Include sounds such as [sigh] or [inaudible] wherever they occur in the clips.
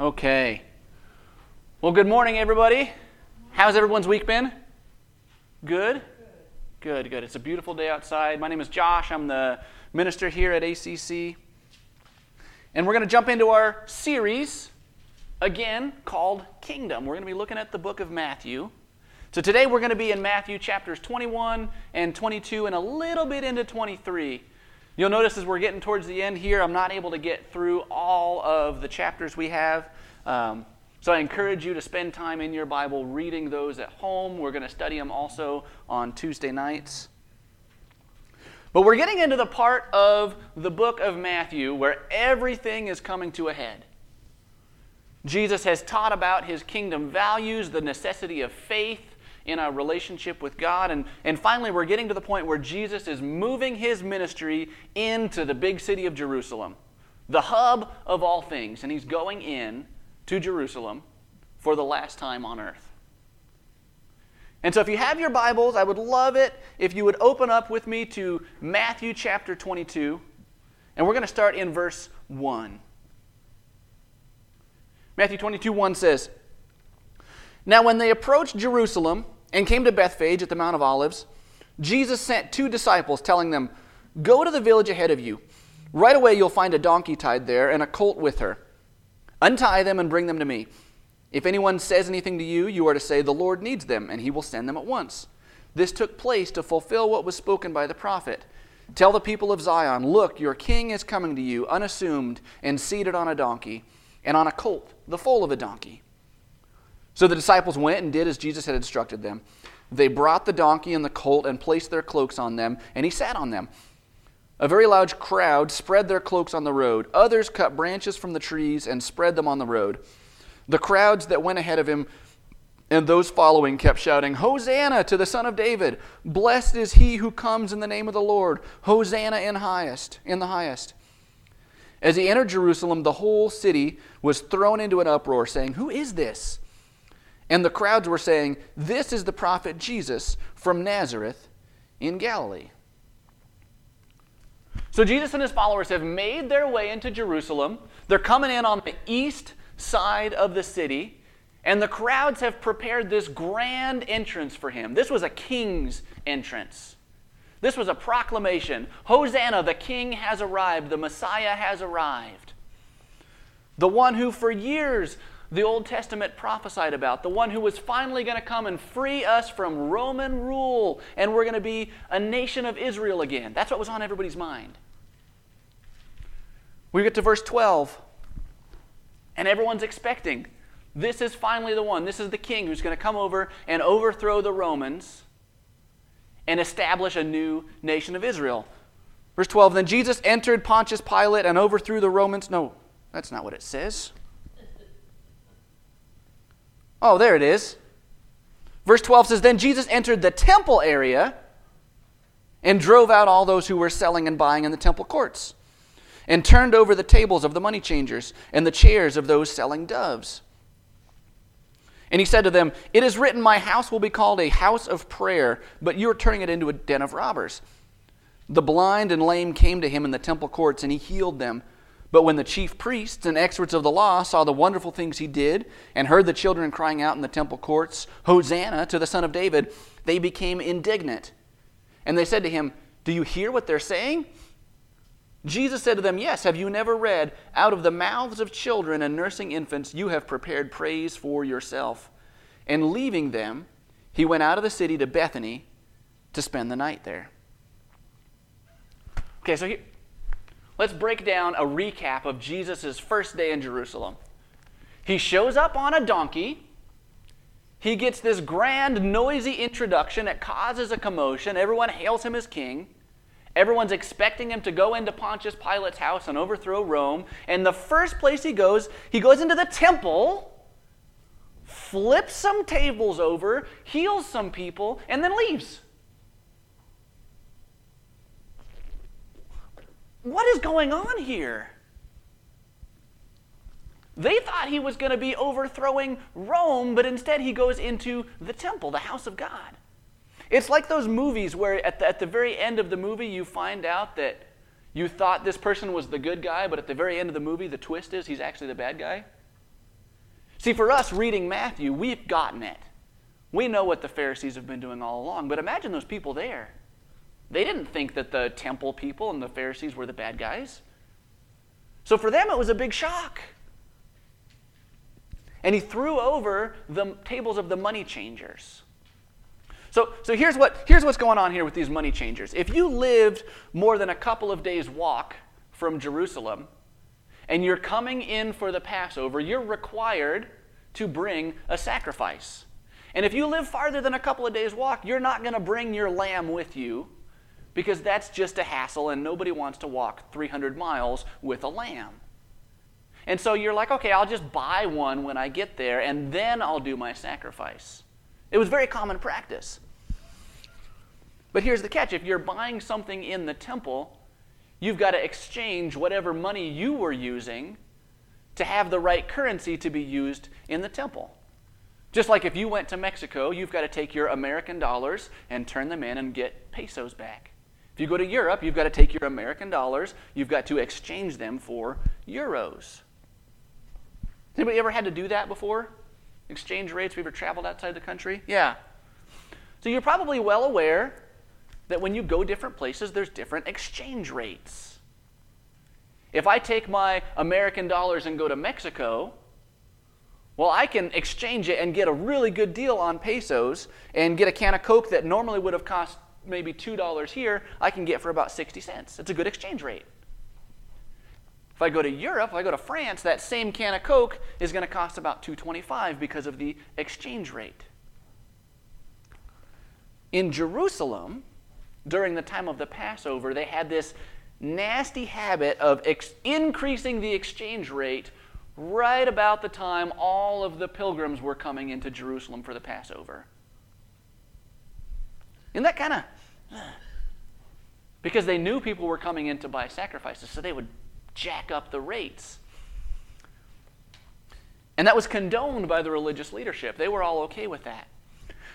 Okay. Well, good morning, everybody. How's everyone's week been? Good? Good, good. It's a beautiful day outside. My name is Josh. I'm the minister here at ACC. And we're going to jump into our series again called Kingdom. We're going to be looking at the book of Matthew. So today we're going to be in Matthew chapters 21 and 22 and a little bit into 23. You'll notice as we're getting towards the end here, I'm not able to get through all of the chapters we have. Um, so I encourage you to spend time in your Bible reading those at home. We're going to study them also on Tuesday nights. But we're getting into the part of the book of Matthew where everything is coming to a head. Jesus has taught about his kingdom values, the necessity of faith, in a relationship with God. And, and finally, we're getting to the point where Jesus is moving his ministry into the big city of Jerusalem, the hub of all things. And he's going in to Jerusalem for the last time on earth. And so, if you have your Bibles, I would love it if you would open up with me to Matthew chapter 22. And we're going to start in verse 1. Matthew 22 1 says, Now, when they approached Jerusalem, and came to Bethphage at the Mount of Olives, Jesus sent two disciples, telling them, Go to the village ahead of you. Right away you'll find a donkey tied there and a colt with her. Untie them and bring them to me. If anyone says anything to you, you are to say, The Lord needs them, and he will send them at once. This took place to fulfill what was spoken by the prophet. Tell the people of Zion, Look, your king is coming to you, unassumed and seated on a donkey, and on a colt, the foal of a donkey. So the disciples went and did as Jesus had instructed them. They brought the donkey and the colt and placed their cloaks on them, and he sat on them. A very large crowd spread their cloaks on the road. Others cut branches from the trees and spread them on the road. The crowds that went ahead of him and those following kept shouting, Hosanna to the Son of David! Blessed is he who comes in the name of the Lord! Hosanna in highest, in the highest. As he entered Jerusalem, the whole city was thrown into an uproar, saying, Who is this? And the crowds were saying, This is the prophet Jesus from Nazareth in Galilee. So Jesus and his followers have made their way into Jerusalem. They're coming in on the east side of the city, and the crowds have prepared this grand entrance for him. This was a king's entrance. This was a proclamation Hosanna, the king has arrived, the Messiah has arrived. The one who for years the Old Testament prophesied about, the one who was finally going to come and free us from Roman rule, and we're going to be a nation of Israel again. That's what was on everybody's mind. We get to verse 12, and everyone's expecting this is finally the one. This is the king who's going to come over and overthrow the Romans and establish a new nation of Israel. Verse 12 Then Jesus entered Pontius Pilate and overthrew the Romans. No, that's not what it says. Oh, there it is. Verse 12 says Then Jesus entered the temple area and drove out all those who were selling and buying in the temple courts, and turned over the tables of the money changers and the chairs of those selling doves. And he said to them, It is written, My house will be called a house of prayer, but you are turning it into a den of robbers. The blind and lame came to him in the temple courts, and he healed them. But when the chief priests and experts of the law saw the wonderful things he did and heard the children crying out in the temple courts, Hosanna to the Son of David, they became indignant. And they said to him, Do you hear what they're saying? Jesus said to them, Yes, have you never read, Out of the mouths of children and nursing infants you have prepared praise for yourself? And leaving them, he went out of the city to Bethany to spend the night there. Okay, so here, let's break down a recap of Jesus' first day in Jerusalem. He shows up on a donkey. He gets this grand, noisy introduction that causes a commotion. Everyone hails him as king. Everyone's expecting him to go into Pontius Pilate's house and overthrow Rome. And the first place he goes, he goes into the temple, flips some tables over, heals some people, and then leaves. What is going on here? They thought he was going to be overthrowing Rome, but instead he goes into the temple, the house of God. It's like those movies where at the, at the very end of the movie you find out that you thought this person was the good guy, but at the very end of the movie the twist is he's actually the bad guy. See, for us reading Matthew, we've gotten it. We know what the Pharisees have been doing all along, but imagine those people there. They didn't think that the temple people and the Pharisees were the bad guys. So for them, it was a big shock. And he threw over the tables of the money changers. So, so here's, what, here's what's going on here with these money changers. If you lived more than a couple of days' walk from Jerusalem, and you're coming in for the Passover, you're required to bring a sacrifice. And if you live farther than a couple of days' walk, you're not going to bring your lamb with you because that's just a hassle and nobody wants to walk 300 miles with a lamb. And so you're like, okay, I'll just buy one when I get there and then I'll do my sacrifice. It was very common practice. But here's the catch if you're buying something in the temple, you've got to exchange whatever money you were using to have the right currency to be used in the temple. Just like if you went to Mexico, you've got to take your American dollars and turn them in and get pesos back. If you go to Europe, you've got to take your American dollars, you've got to exchange them for euros. Anybody ever had to do that before? Exchange rates? You ever traveled outside the country? Yeah. So you're probably well aware that when you go different places, there's different exchange rates. If I take my American dollars and go to Mexico, well, I can exchange it and get a really good deal on pesos and get a can of Coke that normally would have cost maybe $2 here, I can get for about 60 cents. It's a good exchange rate. If I go to Europe, if I go to France, that same can of Coke is going to cost about 225 because of the exchange rate. In Jerusalem, during the time of the Passover, they had this nasty habit of ex- increasing the exchange rate right about the time all of the pilgrims were coming into Jerusalem for the Passover. Isn't that kind of. Because they knew people were coming in to buy sacrifices, so they would jack up the rates. And that was condoned by the religious leadership. They were all okay with that.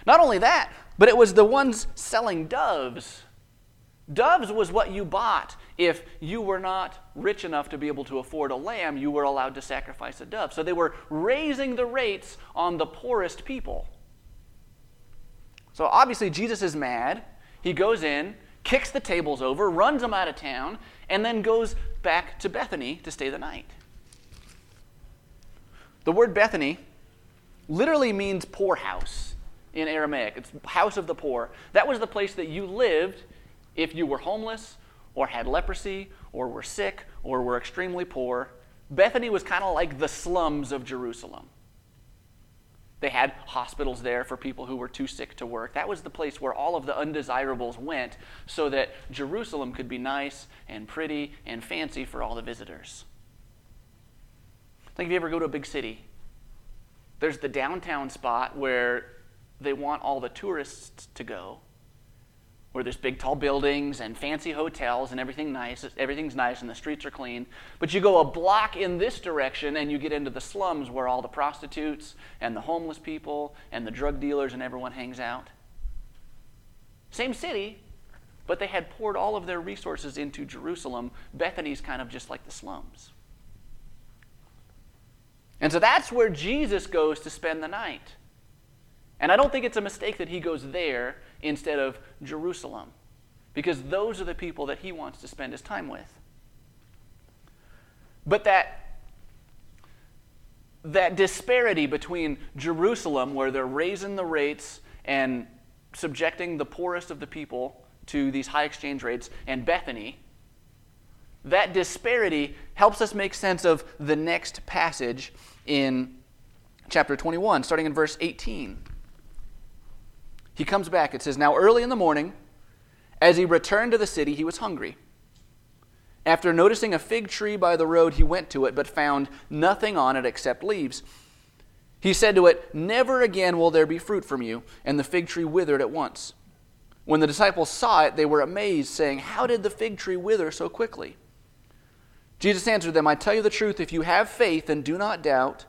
Not only that, but it was the ones selling doves. Doves was what you bought. If you were not rich enough to be able to afford a lamb, you were allowed to sacrifice a dove. So they were raising the rates on the poorest people. So obviously, Jesus is mad. He goes in, kicks the tables over, runs them out of town, and then goes back to Bethany to stay the night. The word Bethany literally means poorhouse in Aramaic. It's house of the poor. That was the place that you lived if you were homeless or had leprosy or were sick or were extremely poor. Bethany was kind of like the slums of Jerusalem. They had hospitals there for people who were too sick to work. That was the place where all of the undesirables went so that Jerusalem could be nice and pretty and fancy for all the visitors. Think if you ever go to a big city, there's the downtown spot where they want all the tourists to go, where there's big tall buildings and fancy hotels and everything nice, everything's nice and the streets are clean. But you go a block in this direction and you get into the slums where all the prostitutes and the homeless people and the drug dealers and everyone hangs out. Same city, but they had poured all of their resources into Jerusalem. Bethany's kind of just like the slums. And so that's where Jesus goes to spend the night. And I don't think it's a mistake that he goes there instead of Jerusalem, because those are the people that he wants to spend his time with. But that, that disparity between Jerusalem, where they're raising the rates and subjecting the poorest of the people to these high exchange rates, and Bethany, that disparity helps us make sense of the next passage in chapter 21, starting in verse 18. He comes back. It says, Now early in the morning, as he returned to the city, he was hungry. After noticing a fig tree by the road, he went to it, but found nothing on it except leaves. He said to it, Never again will there be fruit from you. And the fig tree withered at once. When the disciples saw it, they were amazed, saying, How did the fig tree wither so quickly? Jesus answered them, I tell you the truth, if you have faith and do not doubt,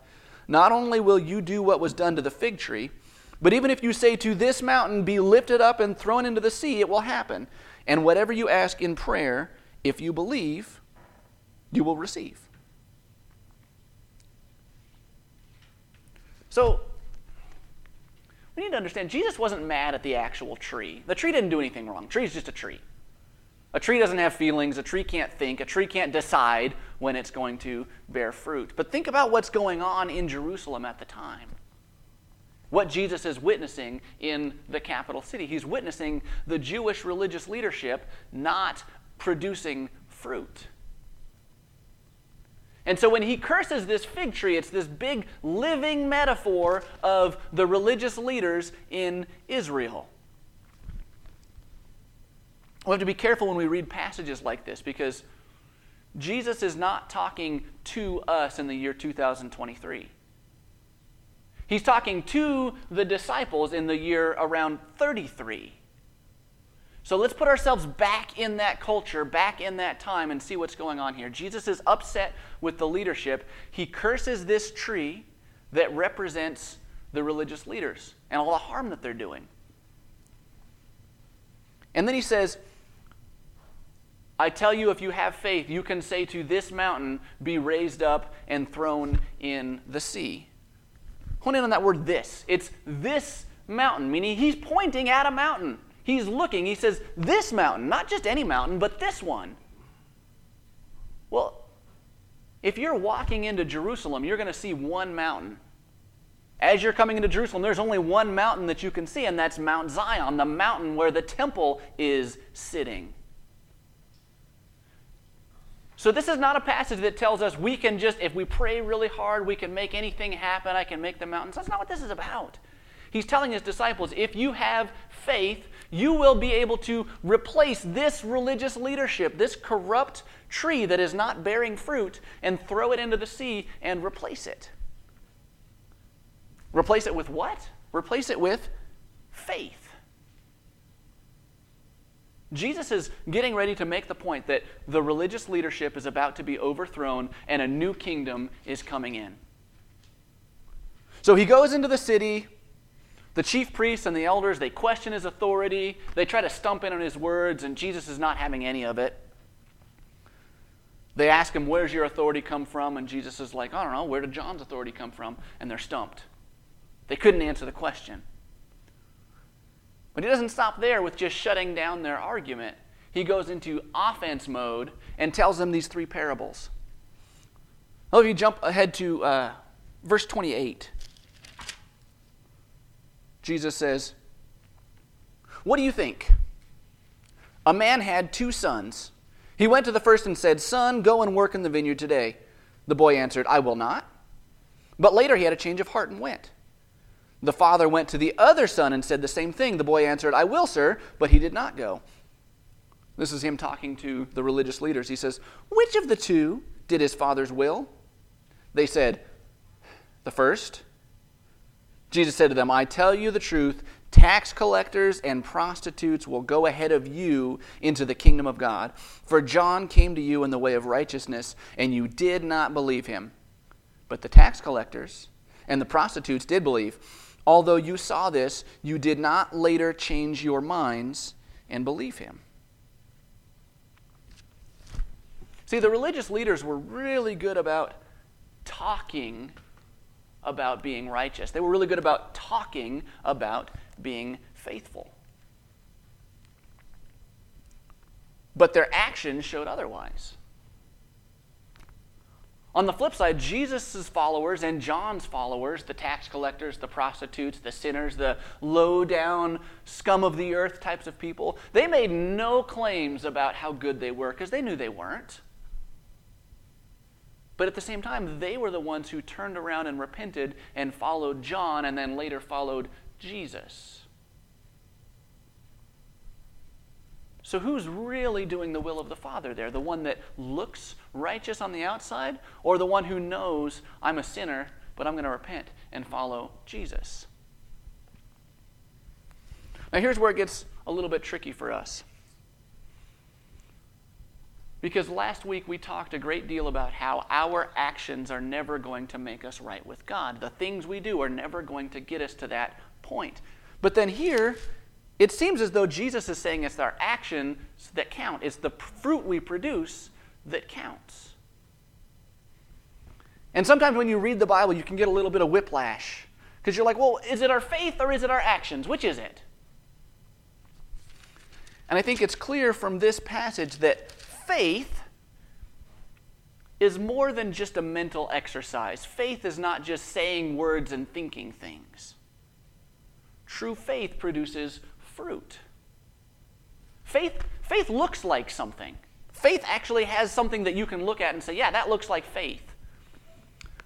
not only will you do what was done to the fig tree, but even if you say to this mountain, Be lifted up and thrown into the sea, it will happen. And whatever you ask in prayer, if you believe, you will receive. So, we need to understand Jesus wasn't mad at the actual tree. The tree didn't do anything wrong. The tree is just a tree. A tree doesn't have feelings. A tree can't think. A tree can't decide when it's going to bear fruit. But think about what's going on in Jerusalem at the time. What Jesus is witnessing in the capital city. He's witnessing the Jewish religious leadership not producing fruit. And so when he curses this fig tree, it's this big living metaphor of the religious leaders in Israel. We have to be careful when we read passages like this because Jesus is not talking to us in the year 2023. He's talking to the disciples in the year around 33. So let's put ourselves back in that culture, back in that time, and see what's going on here. Jesus is upset with the leadership. He curses this tree that represents the religious leaders and all the harm that they're doing. And then he says, I tell you, if you have faith, you can say to this mountain, Be raised up and thrown in the sea. Hone in on that word this. It's this mountain, meaning he's pointing at a mountain. He's looking, he says, This mountain, not just any mountain, but this one. Well, if you're walking into Jerusalem, you're going to see one mountain. As you're coming into Jerusalem, there's only one mountain that you can see, and that's Mount Zion, the mountain where the temple is sitting. So, this is not a passage that tells us we can just, if we pray really hard, we can make anything happen. I can make the mountains. That's not what this is about. He's telling his disciples if you have faith, you will be able to replace this religious leadership, this corrupt tree that is not bearing fruit, and throw it into the sea and replace it. Replace it with what? Replace it with faith. Jesus is getting ready to make the point that the religious leadership is about to be overthrown and a new kingdom is coming in. So he goes into the city. The chief priests and the elders, they question his authority. They try to stump in on his words, and Jesus is not having any of it. They ask him, Where's your authority come from? And Jesus is like, I don't know. Where did John's authority come from? And they're stumped. They couldn't answer the question. But he doesn't stop there with just shutting down their argument. He goes into offense mode and tells them these three parables. Well, if you jump ahead to uh, verse 28, Jesus says, What do you think? A man had two sons. He went to the first and said, Son, go and work in the vineyard today. The boy answered, I will not. But later he had a change of heart and went. The father went to the other son and said the same thing. The boy answered, I will, sir, but he did not go. This is him talking to the religious leaders. He says, Which of the two did his father's will? They said, The first. Jesus said to them, I tell you the truth, tax collectors and prostitutes will go ahead of you into the kingdom of God. For John came to you in the way of righteousness, and you did not believe him. But the tax collectors and the prostitutes did believe. Although you saw this, you did not later change your minds and believe him. See, the religious leaders were really good about talking about being righteous. They were really good about talking about being faithful. But their actions showed otherwise. On the flip side, Jesus' followers and John's followers, the tax collectors, the prostitutes, the sinners, the low down, scum of the earth types of people, they made no claims about how good they were because they knew they weren't. But at the same time, they were the ones who turned around and repented and followed John and then later followed Jesus. So, who's really doing the will of the Father there? The one that looks righteous on the outside, or the one who knows I'm a sinner, but I'm going to repent and follow Jesus? Now, here's where it gets a little bit tricky for us. Because last week we talked a great deal about how our actions are never going to make us right with God. The things we do are never going to get us to that point. But then here, it seems as though Jesus is saying it's our actions that count, it's the fruit we produce that counts. And sometimes when you read the Bible, you can get a little bit of whiplash Because you're like, well, is it our faith or is it our actions? Which is it? And I think it's clear from this passage that faith is more than just a mental exercise. Faith is not just saying words and thinking things. True faith produces fruit. Faith, faith looks like something. Faith actually has something that you can look at and say, yeah, that looks like faith.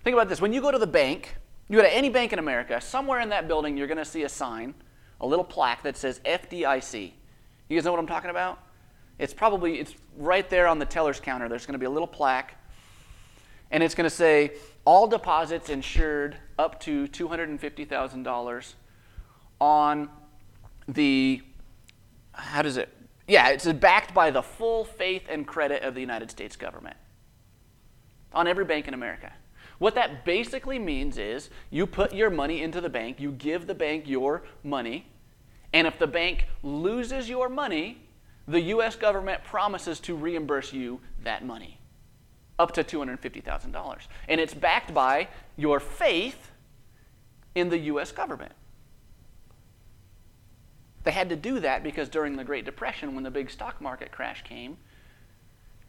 Think about this. When you go to the bank, you go to any bank in America, somewhere in that building, you're going to see a sign, a little plaque that says FDIC. You guys know what I'm talking about? It's probably, it's right there on the teller's counter. There's going to be a little plaque, and it's going to say, all deposits insured up to $250,000 on the, how does it, yeah, it's backed by the full faith and credit of the United States government on every bank in America. What that basically means is you put your money into the bank, you give the bank your money, and if the bank loses your money, the US government promises to reimburse you that money up to $250,000. And it's backed by your faith in the US government. They had to do that because during the Great Depression, when the big stock market crash came,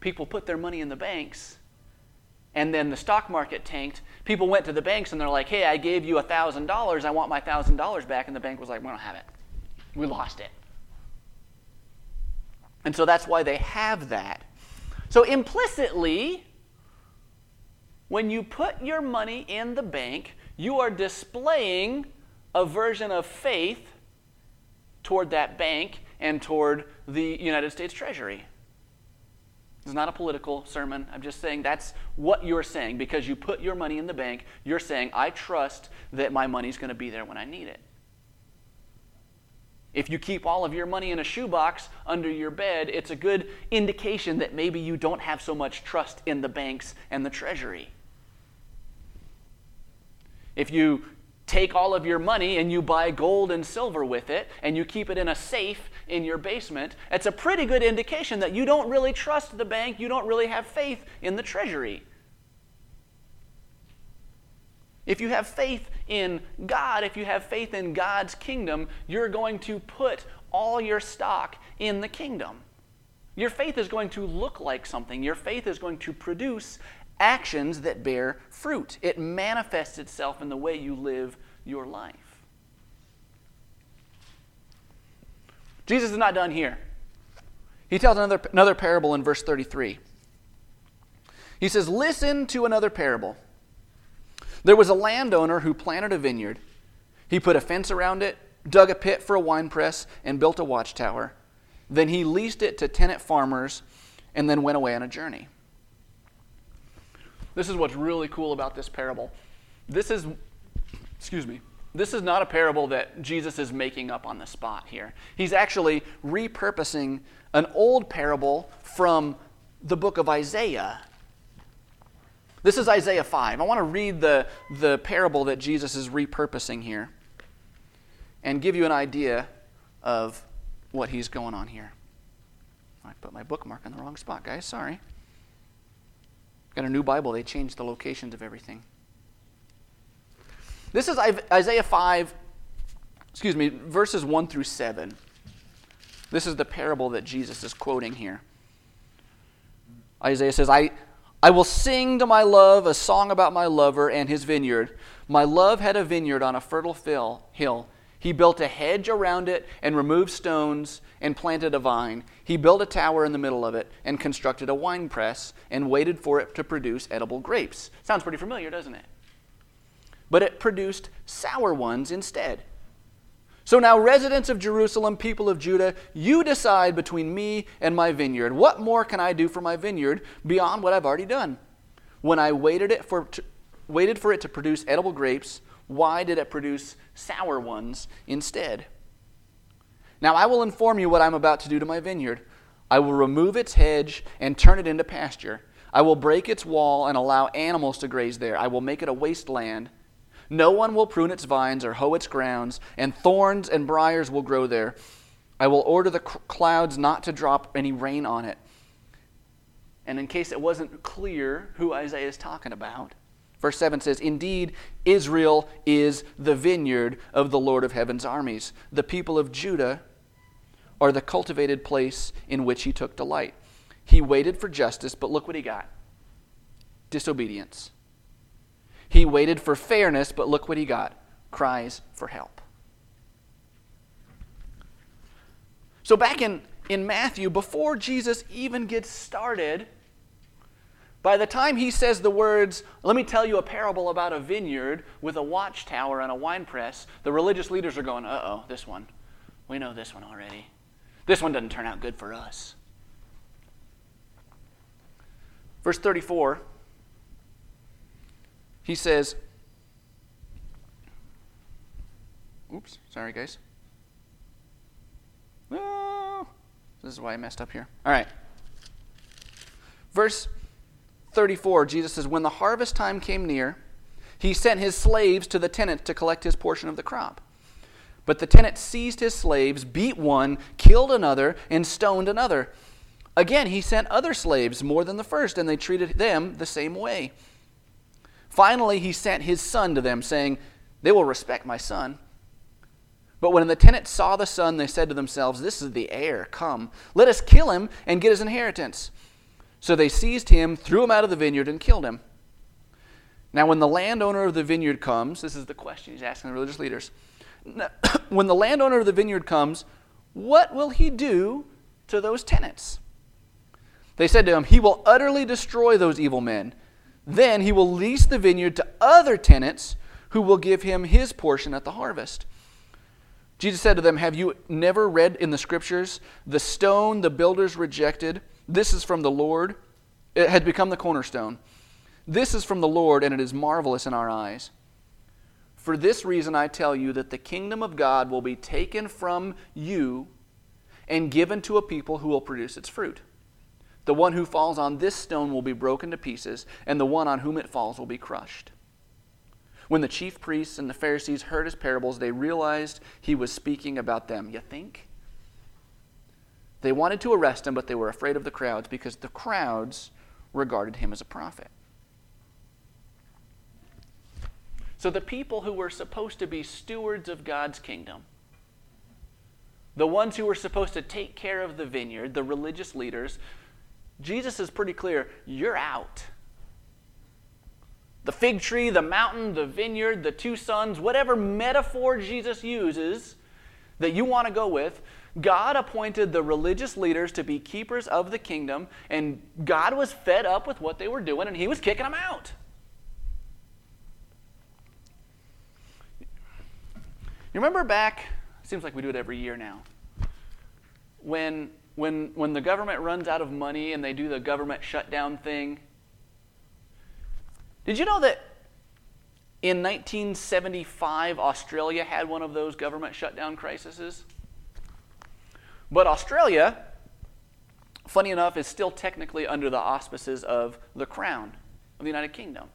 people put their money in the banks and then the stock market tanked. People went to the banks and they're like, hey, I gave you $1,000. I want my $1,000 back. And the bank was like, we don't have it. We lost it. And so that's why they have that. So implicitly, when you put your money in the bank, you are displaying a version of faith toward that bank and toward the United States Treasury. Is not a political sermon. I'm just saying that's what you're saying. Because you put your money in the bank, you're saying, I trust that my money's going to be there when I need it. If you keep all of your money in a shoebox under your bed, it's a good indication that maybe you don't have so much trust in the banks and the treasury. If you take all of your money and you buy gold and silver with it and you keep it in a safe in your basement, it's a pretty good indication that you don't really trust the bank, you don't really have faith in the treasury. If you have faith in God, if you have faith in God's kingdom, you're going to put all your stock in the kingdom. Your faith is going to look like something. Your faith is going to produce actions that bear fruit. It manifests itself in the way you live your life. Jesus is not done here. He tells another, another parable in verse 33. He says, Listen to another parable. There was a landowner who planted a vineyard. He put a fence around it, dug a pit for a winepress, and built a watchtower. Then he leased it to tenant farmers and then went away on a journey. This is what's really cool about this parable. This is, excuse me, this is not a parable that Jesus is making up on the spot here. He's actually repurposing an old parable from the book of Isaiah. This is Isaiah 5. I want to read the, the parable that Jesus is repurposing here and give you an idea of what he's going on here. I put my bookmark in the wrong spot, guys. Sorry. Got a new Bible, they changed the locations of everything. This is Isaiah 5, excuse me, verses 1 through 7. This is the parable that Jesus is quoting here. Isaiah says, I, I will sing to my love a song about my lover and his vineyard. My love had a vineyard on a fertile hill. He built a hedge around it and removed stones and planted a vine. He built a tower in the middle of it and constructed a wine press and waited for it to produce edible grapes. Sounds pretty familiar, doesn't it? But it produced sour ones instead. So now, residents of Jerusalem, people of Judah, you decide between me and my vineyard. What more can I do for my vineyard beyond what I've already done? When I waited, it for, waited for it to produce edible grapes, why did it produce sour ones instead? Now I will inform you what I'm about to do to my vineyard. I will remove its hedge and turn it into pasture. I will break its wall and allow animals to graze there. I will make it a wasteland. No one will prune its vines or hoe its grounds, and thorns and briers will grow there. I will order the clouds not to drop any rain on it. And in case it wasn't clear who Isaiah is talking about, Verse 7 says, Indeed, Israel is the vineyard of the Lord of heaven's armies. The people of Judah are the cultivated place in which he took delight. He waited for justice, but look what he got disobedience. He waited for fairness, but look what he got cries for help. So, back in, in Matthew, before Jesus even gets started, by the time he says the words, let me tell you a parable about a vineyard with a watchtower and a winepress, the religious leaders are going, uh oh, this one. We know this one already. This one doesn't turn out good for us. Verse 34, he says, Oops, sorry, guys. Oh, this is why I messed up here. All right. Verse 34, Jesus says, When the harvest time came near, he sent his slaves to the tenants to collect his portion of the crop. But the tenant seized his slaves, beat one, killed another, and stoned another. Again, he sent other slaves, more than the first, and they treated them the same way. Finally, he sent his son to them, saying, They will respect my son. But when the tenants saw the son, they said to themselves, This is the heir. Come, let us kill him and get his inheritance. So they seized him, threw him out of the vineyard, and killed him. Now, when the landowner of the vineyard comes, this is the question he's asking the religious leaders. [coughs] when the landowner of the vineyard comes, what will he do to those tenants? They said to him, He will utterly destroy those evil men. Then he will lease the vineyard to other tenants who will give him his portion at the harvest. Jesus said to them, Have you never read in the scriptures, the stone the builders rejected? This is from the Lord. It had become the cornerstone. This is from the Lord, and it is marvelous in our eyes. For this reason, I tell you that the kingdom of God will be taken from you and given to a people who will produce its fruit. The one who falls on this stone will be broken to pieces, and the one on whom it falls will be crushed. When the chief priests and the Pharisees heard his parables, they realized he was speaking about them. You think? They wanted to arrest him, but they were afraid of the crowds because the crowds regarded him as a prophet. So the people who were supposed to be stewards of God's kingdom, the ones who were supposed to take care of the vineyard, the religious leaders, Jesus is pretty clear you're out the fig tree, the mountain, the vineyard, the two sons, whatever metaphor Jesus uses that you want to go with, God appointed the religious leaders to be keepers of the kingdom, and God was fed up with what they were doing, and He was kicking them out. You remember back, seems like we do it every year now, when, when, when the government runs out of money and they do the government shutdown thing, did you know that in 1975, Australia had one of those government shutdown crises? But Australia, funny enough, is still technically under the auspices of the Crown of the United Kingdom.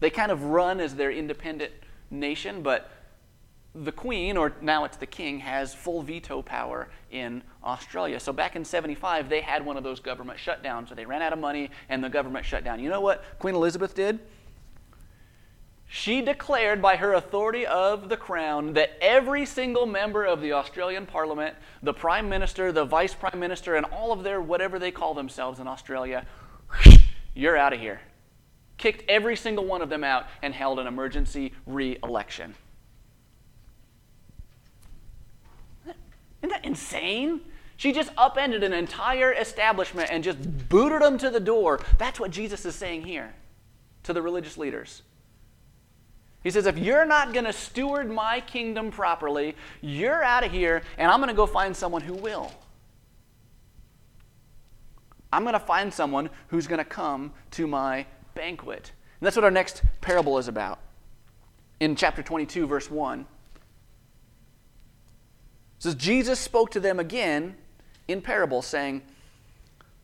They kind of run as their independent nation, but the Queen, or now it's the King, has full veto power in Australia. So back in 75, they had one of those government shutdowns. So they ran out of money and the government shut down. You know what Queen Elizabeth did? She declared by her authority of the crown that every single member of the Australian Parliament, the Prime Minister, the Vice Prime Minister, and all of their whatever they call themselves in Australia, you're out of here. Kicked every single one of them out and held an emergency re election. Isn't that insane? She just upended an entire establishment and just booted them to the door. That's what Jesus is saying here to the religious leaders. He says, if you're not going to steward my kingdom properly, you're out of here, and I'm going to go find someone who will. I'm going to find someone who's going to come to my banquet. And that's what our next parable is about. In chapter 22, verse 1 says Jesus spoke to them again in parable, saying,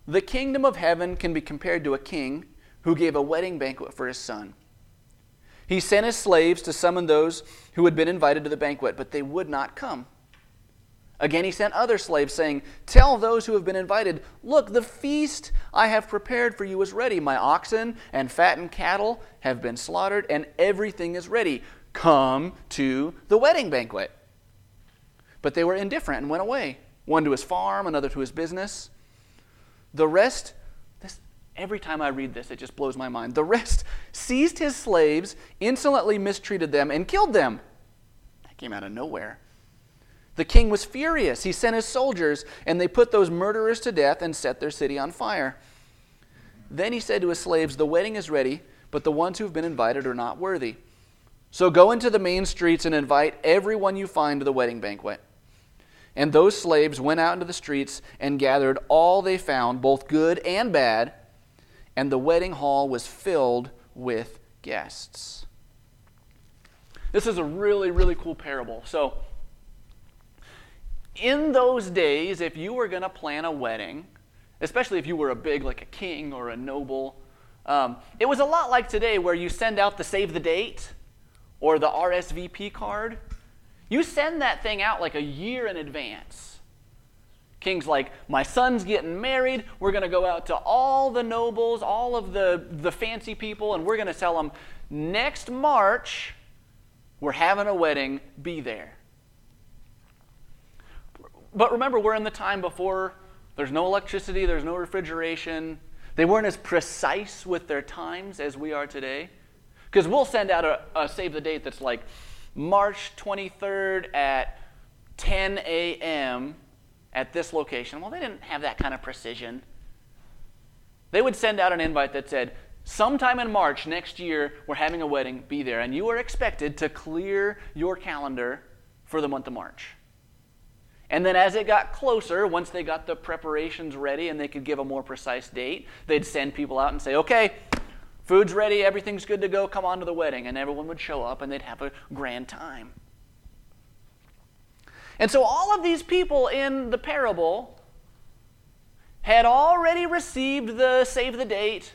The kingdom of heaven can be compared to a king who gave a wedding banquet for his son. He sent his slaves to summon those who had been invited to the banquet, but they would not come. Again, he sent other slaves, saying, Tell those who have been invited, Look, the feast I have prepared for you is ready. My oxen and fattened cattle have been slaughtered, and everything is ready. Come to the wedding banquet. But they were indifferent and went away, one to his farm, another to his business. The rest, every time I read this, it just blows my mind. The rest seized his slaves, insolently mistreated them, and killed them. That came out of nowhere. The king was furious. He sent his soldiers, and they put those murderers to death and set their city on fire. Then he said to his slaves, The wedding is ready, but the ones who have been invited are not worthy. So go into the main streets and invite everyone you find to the wedding banquet. And those slaves went out into the streets and gathered all they found, both good and bad, and the wedding hall was filled with guests. This is a really, really cool parable. So, in those days, if you were going to plan a wedding, especially if you were a big, like a king or a noble, um, it was a lot like today where you send out the save the date or the RSVP card. You send that thing out like a year in advance. King's like, my son's getting married. We're going to go out to all the nobles, all of the, the fancy people, and we're going to tell them next March, we're having a wedding. Be there. But remember, we're in the time before there's no electricity, there's no refrigeration. They weren't as precise with their times as we are today. Because we'll send out a, a, save the date that's like March 23rd at 10 a.m. at this location. Well, they didn't have that kind of precision. They would send out an invite that said, sometime in March next year, we're having a wedding, be there. And you are expected to clear your calendar for the month of March. And then as it got closer, once they got the preparations ready and they could give a more precise date, they'd send people out and say, okay, food's ready, everything's good to go, come on to the wedding. And everyone would show up and they'd have a grand time. And so all of these people in the parable had already received the save the date.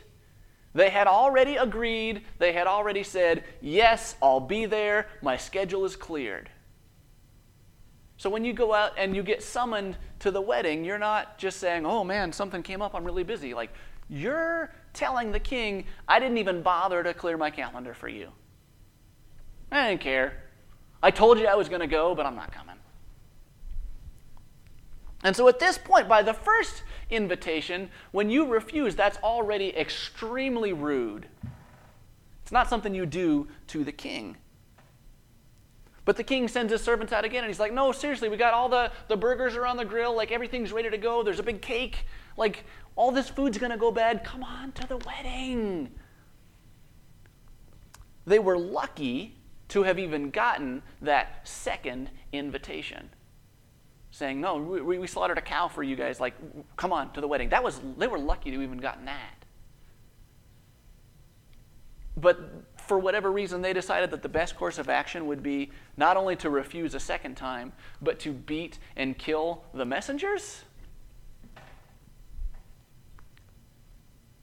They had already agreed. They had already said, Yes, I'll be there. My schedule is cleared. So when you go out and you get summoned to the wedding, you're not just saying, oh man, something came up, I'm really busy. Like, you're telling the king, I didn't even bother to clear my calendar for you. I didn't care. I told you I was going to go, but I'm not coming. And so at this point, by the first invitation, when you refuse, that's already extremely rude. It's not something you do to the king. But the king sends his servants out again, and he's like, No, seriously, we got all the, the burgers are on the grill, like everything's ready to go. There's a big cake. Like, all this food's going to go bad. Come on to the wedding. They were lucky to have even gotten that second invitation saying, No, we, we slaughtered a cow for you guys. Like, come on to the wedding. That was, they were lucky to even gotten that. But for whatever reason, they decided that the best course of action would be not only to refuse a second time, but to beat and kill the messengers?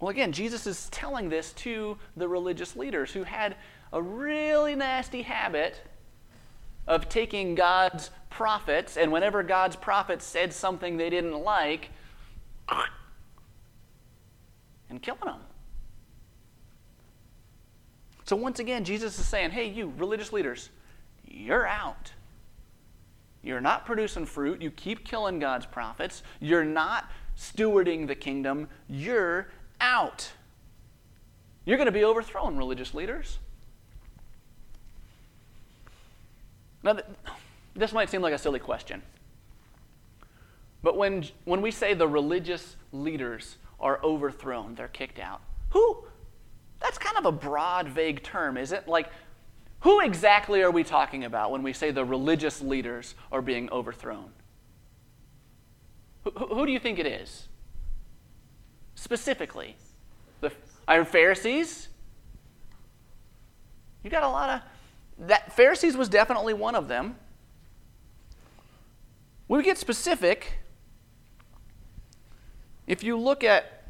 Well, again, Jesus is telling this to the religious leaders who had a really nasty habit of taking God's prophets, and whenever God's prophets said something they didn't like, and killing them. So once again, Jesus is saying, hey, you religious leaders, you're out. You're not producing fruit. You keep killing God's prophets. You're not stewarding the kingdom. You're out. You're going to be overthrown, religious leaders. Now, this might seem like a silly question. But when, when we say the religious leaders are overthrown, they're kicked out, who, that's kind of a broad, vague term, is it? Like, who exactly are we talking about when we say the religious leaders are being overthrown? Who, who do you think it is? Specifically, the Pharisees. You got a lot of that. Pharisees was definitely one of them. When we get specific, if you look at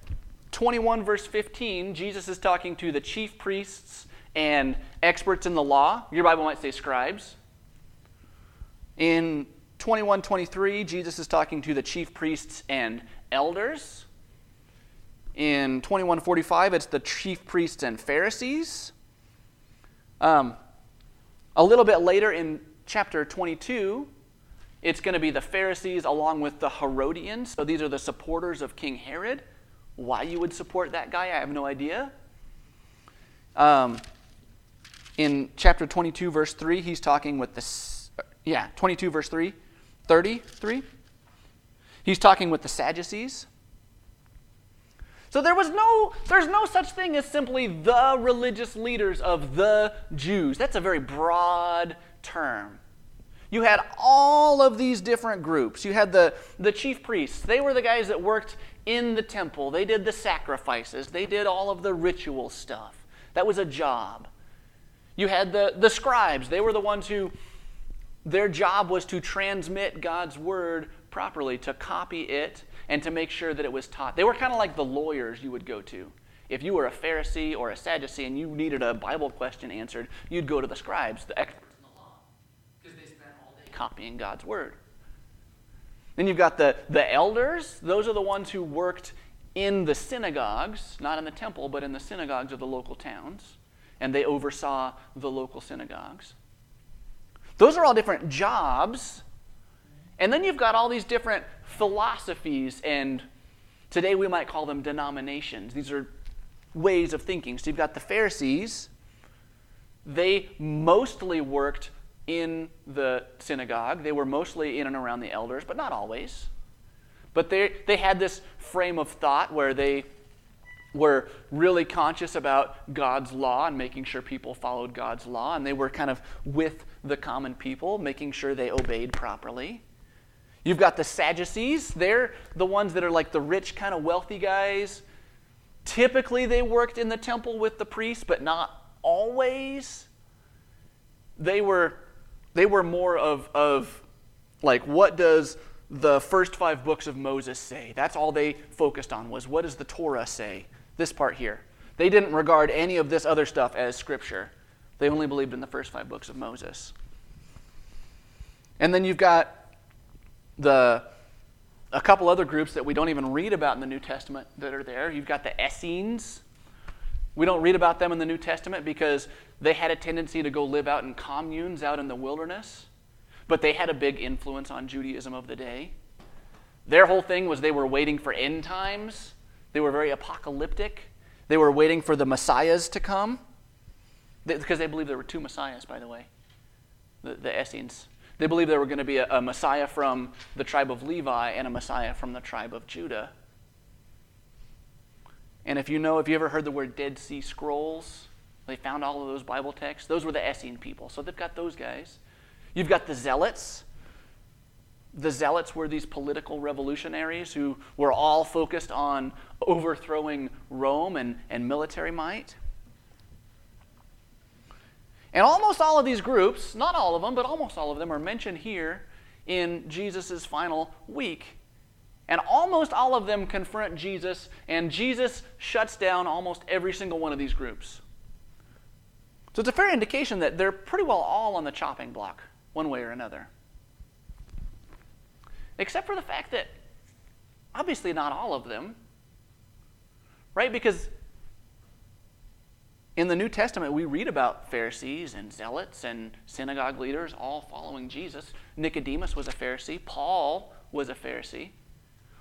21, verse 15, Jesus is talking to the chief priests and experts in the law. Your Bible might say scribes. In 21 23, Jesus is talking to the chief priests and elders. In 2145, it's the chief priests and Pharisees. Um, a little bit later in chapter 22, it's going to be the Pharisees along with the Herodians. So these are the supporters of King Herod. Why you would support that guy, I have no idea. Um, in chapter 22, verse 3, he's talking with the, yeah, 22, verse 3, 33. He's talking with the Sadducees. So there was no, there's no such thing as simply the religious leaders of the Jews. That's a very broad term. You had all of these different groups. You had the, the chief priests. They were the guys that worked in the temple. They did the sacrifices. They did all of the ritual stuff. That was a job. You had the, the scribes. They were the ones who, their job was to transmit God's word properly, to copy it, and to make sure that it was taught. They were kind of like the lawyers you would go to. If you were a Pharisee or a Sadducee and you needed a Bible question answered, you'd go to the scribes, the experts in the law, because they spent all day copying God's word. Then you've got the, the elders. Those are the ones who worked in the synagogues, not in the temple, but in the synagogues of the local towns. And they oversaw the local synagogues. Those are all different jobs. And then you've got all these different philosophies, and today we might call them denominations. These are ways of thinking. So you've got the Pharisees. They mostly worked in the synagogue. They were mostly in and around the elders, but not always. But they, they had this frame of thought where they were really conscious about God's law and making sure people followed God's law. And they were kind of with the common people, making sure they obeyed properly. You've got the Sadducees. They're the ones that are like the rich, kind of wealthy guys. Typically, they worked in the temple with the priests, but not always. They were they were more of, of like, what does the first five books of Moses say? That's all they focused on was what does the Torah say? This part here. They didn't regard any of this other stuff as scripture. They only believed in the first five books of Moses. And then you've got the a couple other groups that we don't even read about in the New Testament that are there. You've got the Essenes. We don't read about them in the New Testament because they had a tendency to go live out in communes out in the wilderness, but they had a big influence on Judaism of the day. Their whole thing was they were waiting for end times, they were very apocalyptic. They were waiting for the messiahs to come because they believed there were two messiahs, by the way, the, the Essenes. They believed there were going to be a, a messiah from the tribe of Levi and a messiah from the tribe of Judah. And if you know, if you ever heard the word Dead Sea Scrolls, they found all of those Bible texts. Those were the Essene people. So they've got those guys. You've got the Zealots. The Zealots were these political revolutionaries who were all focused on overthrowing Rome and, and military might. And almost all of these groups, not all of them, but almost all of them, are mentioned here in Jesus' final week. And almost all of them confront Jesus, and Jesus shuts down almost every single one of these groups. So it's a fair indication that they're pretty well all on the chopping block, one way or another. Except for the fact that obviously not all of them, right? Because in the New Testament, we read about Pharisees and zealots and synagogue leaders all following Jesus. Nicodemus was a Pharisee, Paul was a Pharisee.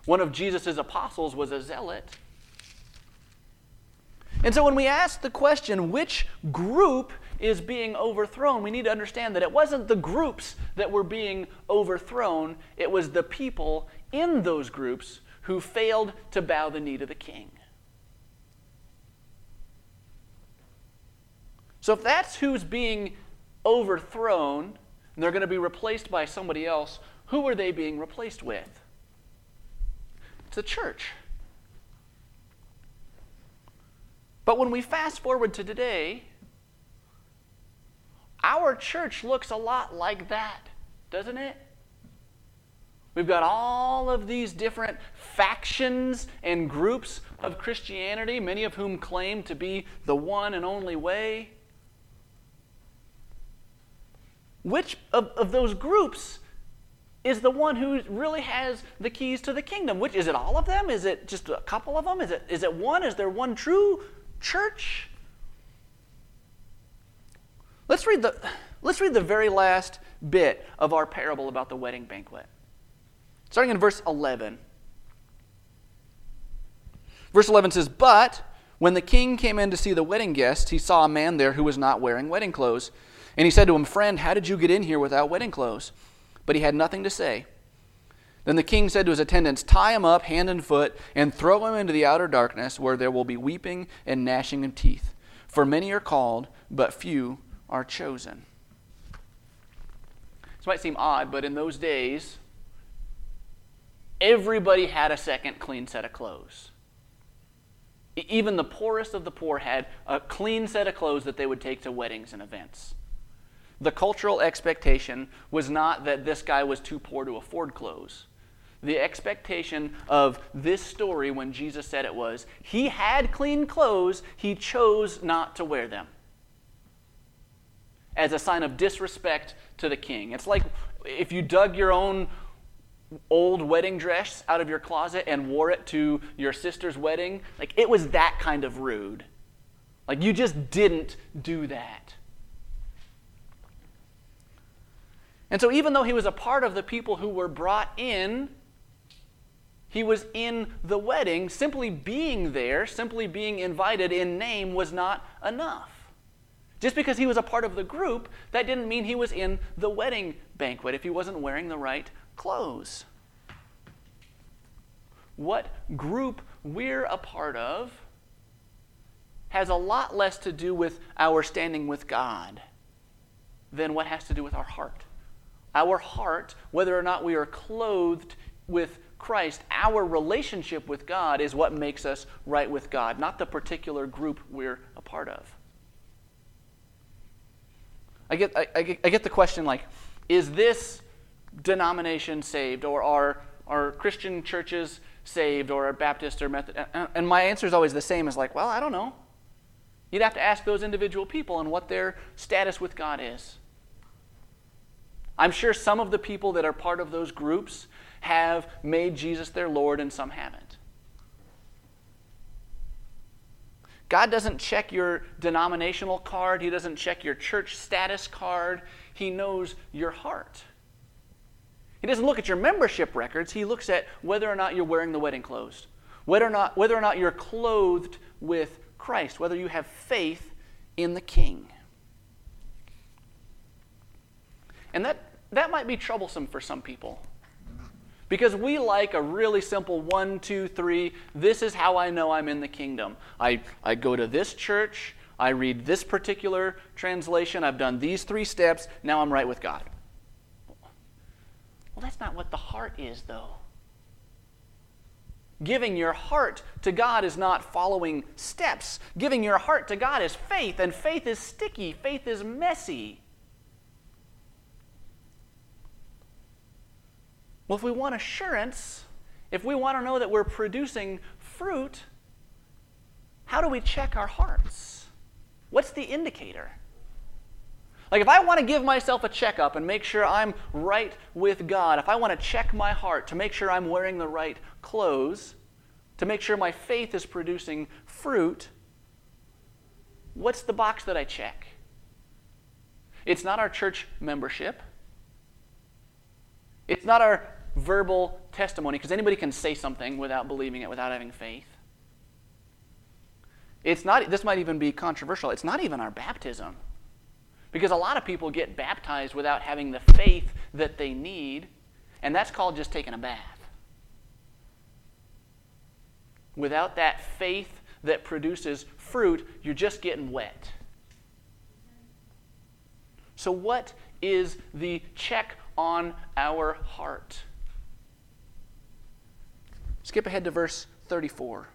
One of Jesus' apostles was a zealot. And so when we ask the question, which group is being overthrown, we need to understand that it wasn't the groups that were being overthrown, it was the people in those groups who failed to bow the knee to the king. So if that's who's being overthrown, and they're going to be replaced by somebody else, who are they being replaced with? It's the church. But when we fast forward to today, our church looks a lot like that, doesn't it? We've got all of these different factions and groups of Christianity, many of whom claim to be the one and only way. Which of, of those groups is the one who really has the keys to the kingdom. Which is it all of them? Is it just a couple of them? Is it is it one? Is there one true church? Let's read the let's read the very last bit of our parable about the wedding banquet. Starting in verse 11. Verse 11 says, But when the king came in to see the wedding guests, he saw a man there who was not wearing wedding clothes. And he said to him, Friend, how did you get in here without wedding clothes? But he had nothing to say. Then the king said to his attendants, Tie him up hand and foot, and throw him into the outer darkness, where there will be weeping and gnashing of teeth. For many are called, but few are chosen. This might seem odd, but in those days, everybody had a second clean set of clothes. Even the poorest of the poor had a clean set of clothes that they would take to weddings and events. The cultural expectation was not that this guy was too poor to afford clothes. The expectation of this story when Jesus said it was he had clean clothes, he chose not to wear them as a sign of disrespect to the king. It's like if you dug your own old wedding dress out of your closet and wore it to your sister's wedding, like it was that kind of rude. Like you just didn't do that. And so, even though he was a part of the people who were brought in, he was in the wedding. Simply being there, simply being invited in name was not enough. Just because he was a part of the group, that didn't mean he was in the wedding banquet if he wasn't wearing the right clothes. What group we're a part of has a lot less to do with our standing with God than what has to do with our heart. Our heart, whether or not we are clothed with Christ, our relationship with God is what makes us right with God, not the particular group we're a part of. I get, I, I, get, I get the question like, is this denomination saved, or are, are Christian churches saved, or are Baptist or Methodist? And my answer is always the same: is like, well, I don't know. You'd have to ask those individual people and what their status with God is. I'm sure some of the people that are part of those groups have made Jesus their Lord, and some haven't. God doesn't check your denominational card, He doesn't check your church status card. He knows your heart. He doesn't look at your membership records, He looks at whether or not you're wearing the wedding clothes, whether or not, whether or not you're clothed with Christ, whether you have faith in the King. And that, that might be troublesome for some people. Because we like a really simple one, two, three. This is how I know I'm in the kingdom. I, I go to this church, I read this particular translation, I've done these three steps, now I'm right with God. Well, that's not what the heart is, though. Giving your heart to God is not following steps. Giving your heart to God is faith, and faith is sticky, faith is messy. Well, if we want assurance, if we want to know that we're producing fruit, how do we check our hearts? What's the indicator? Like, if I want to give myself a checkup and make sure I'm right with God, if I want to check my heart to make sure I'm wearing the right clothes, to make sure my faith is producing fruit, what's the box that I check? It's not our church membership. It's not our verbal testimony, because anybody can say something without believing it, without having faith. It's not, this might even be controversial. It's not even our baptism. Because a lot of people get baptized without having the faith that they need, and that's called just taking a bath. Without that faith that produces fruit, you're just getting wet. So, what is the check on our heart? Skip ahead to verse 34.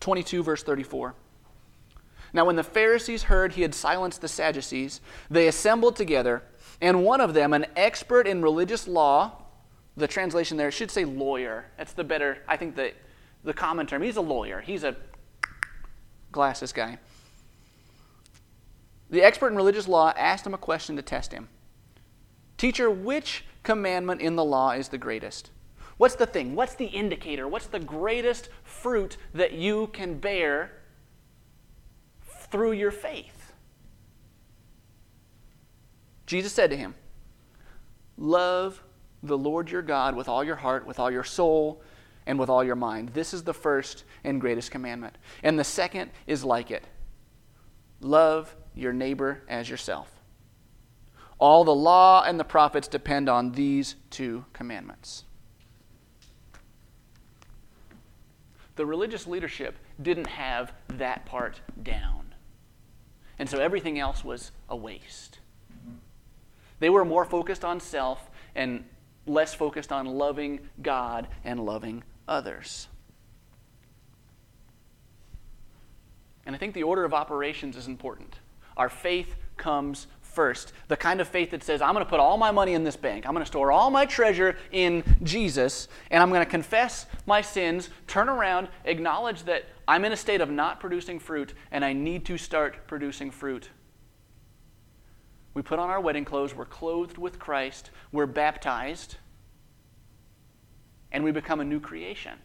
22, verse 34. Now, when the Pharisees heard he had silenced the Sadducees, they assembled together, and one of them, an expert in religious law, the translation there should say lawyer. That's the better, I think, the, the common term. He's a lawyer, he's a glasses guy. The expert in religious law asked him a question to test him Teacher, which commandment in the law is the greatest? What's the thing? What's the indicator? What's the greatest fruit that you can bear through your faith? Jesus said to him, Love the Lord your God with all your heart, with all your soul, and with all your mind. This is the first and greatest commandment. And the second is like it love your neighbor as yourself. All the law and the prophets depend on these two commandments. The religious leadership didn't have that part down. And so everything else was a waste. They were more focused on self and less focused on loving God and loving others. And I think the order of operations is important. Our faith comes first. The kind of faith that says, I'm going to put all my money in this bank. I'm going to store all my treasure in Jesus, and I'm going to confess my sins, turn around, acknowledge that I'm in a state of not producing fruit, and I need to start producing fruit. We put on our wedding clothes, we're clothed with Christ, we're baptized, and we become a new creation.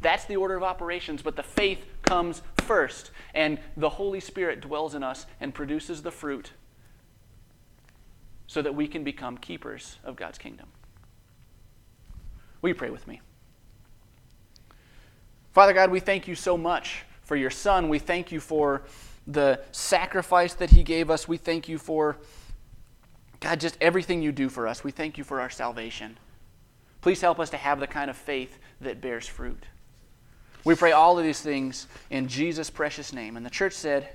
That's the order of operations, but the faith comes first, and the Holy Spirit dwells in us and produces the fruit so that we can become keepers of God's kingdom. Will you pray with me? Father God, we thank you so much for your Son. We thank you for the sacrifice that he gave us. We thank you for, God, just everything you do for us. We thank you for our salvation. Please help us to have the kind of faith that bears fruit. We pray all of these things in Jesus' precious name. And the church said,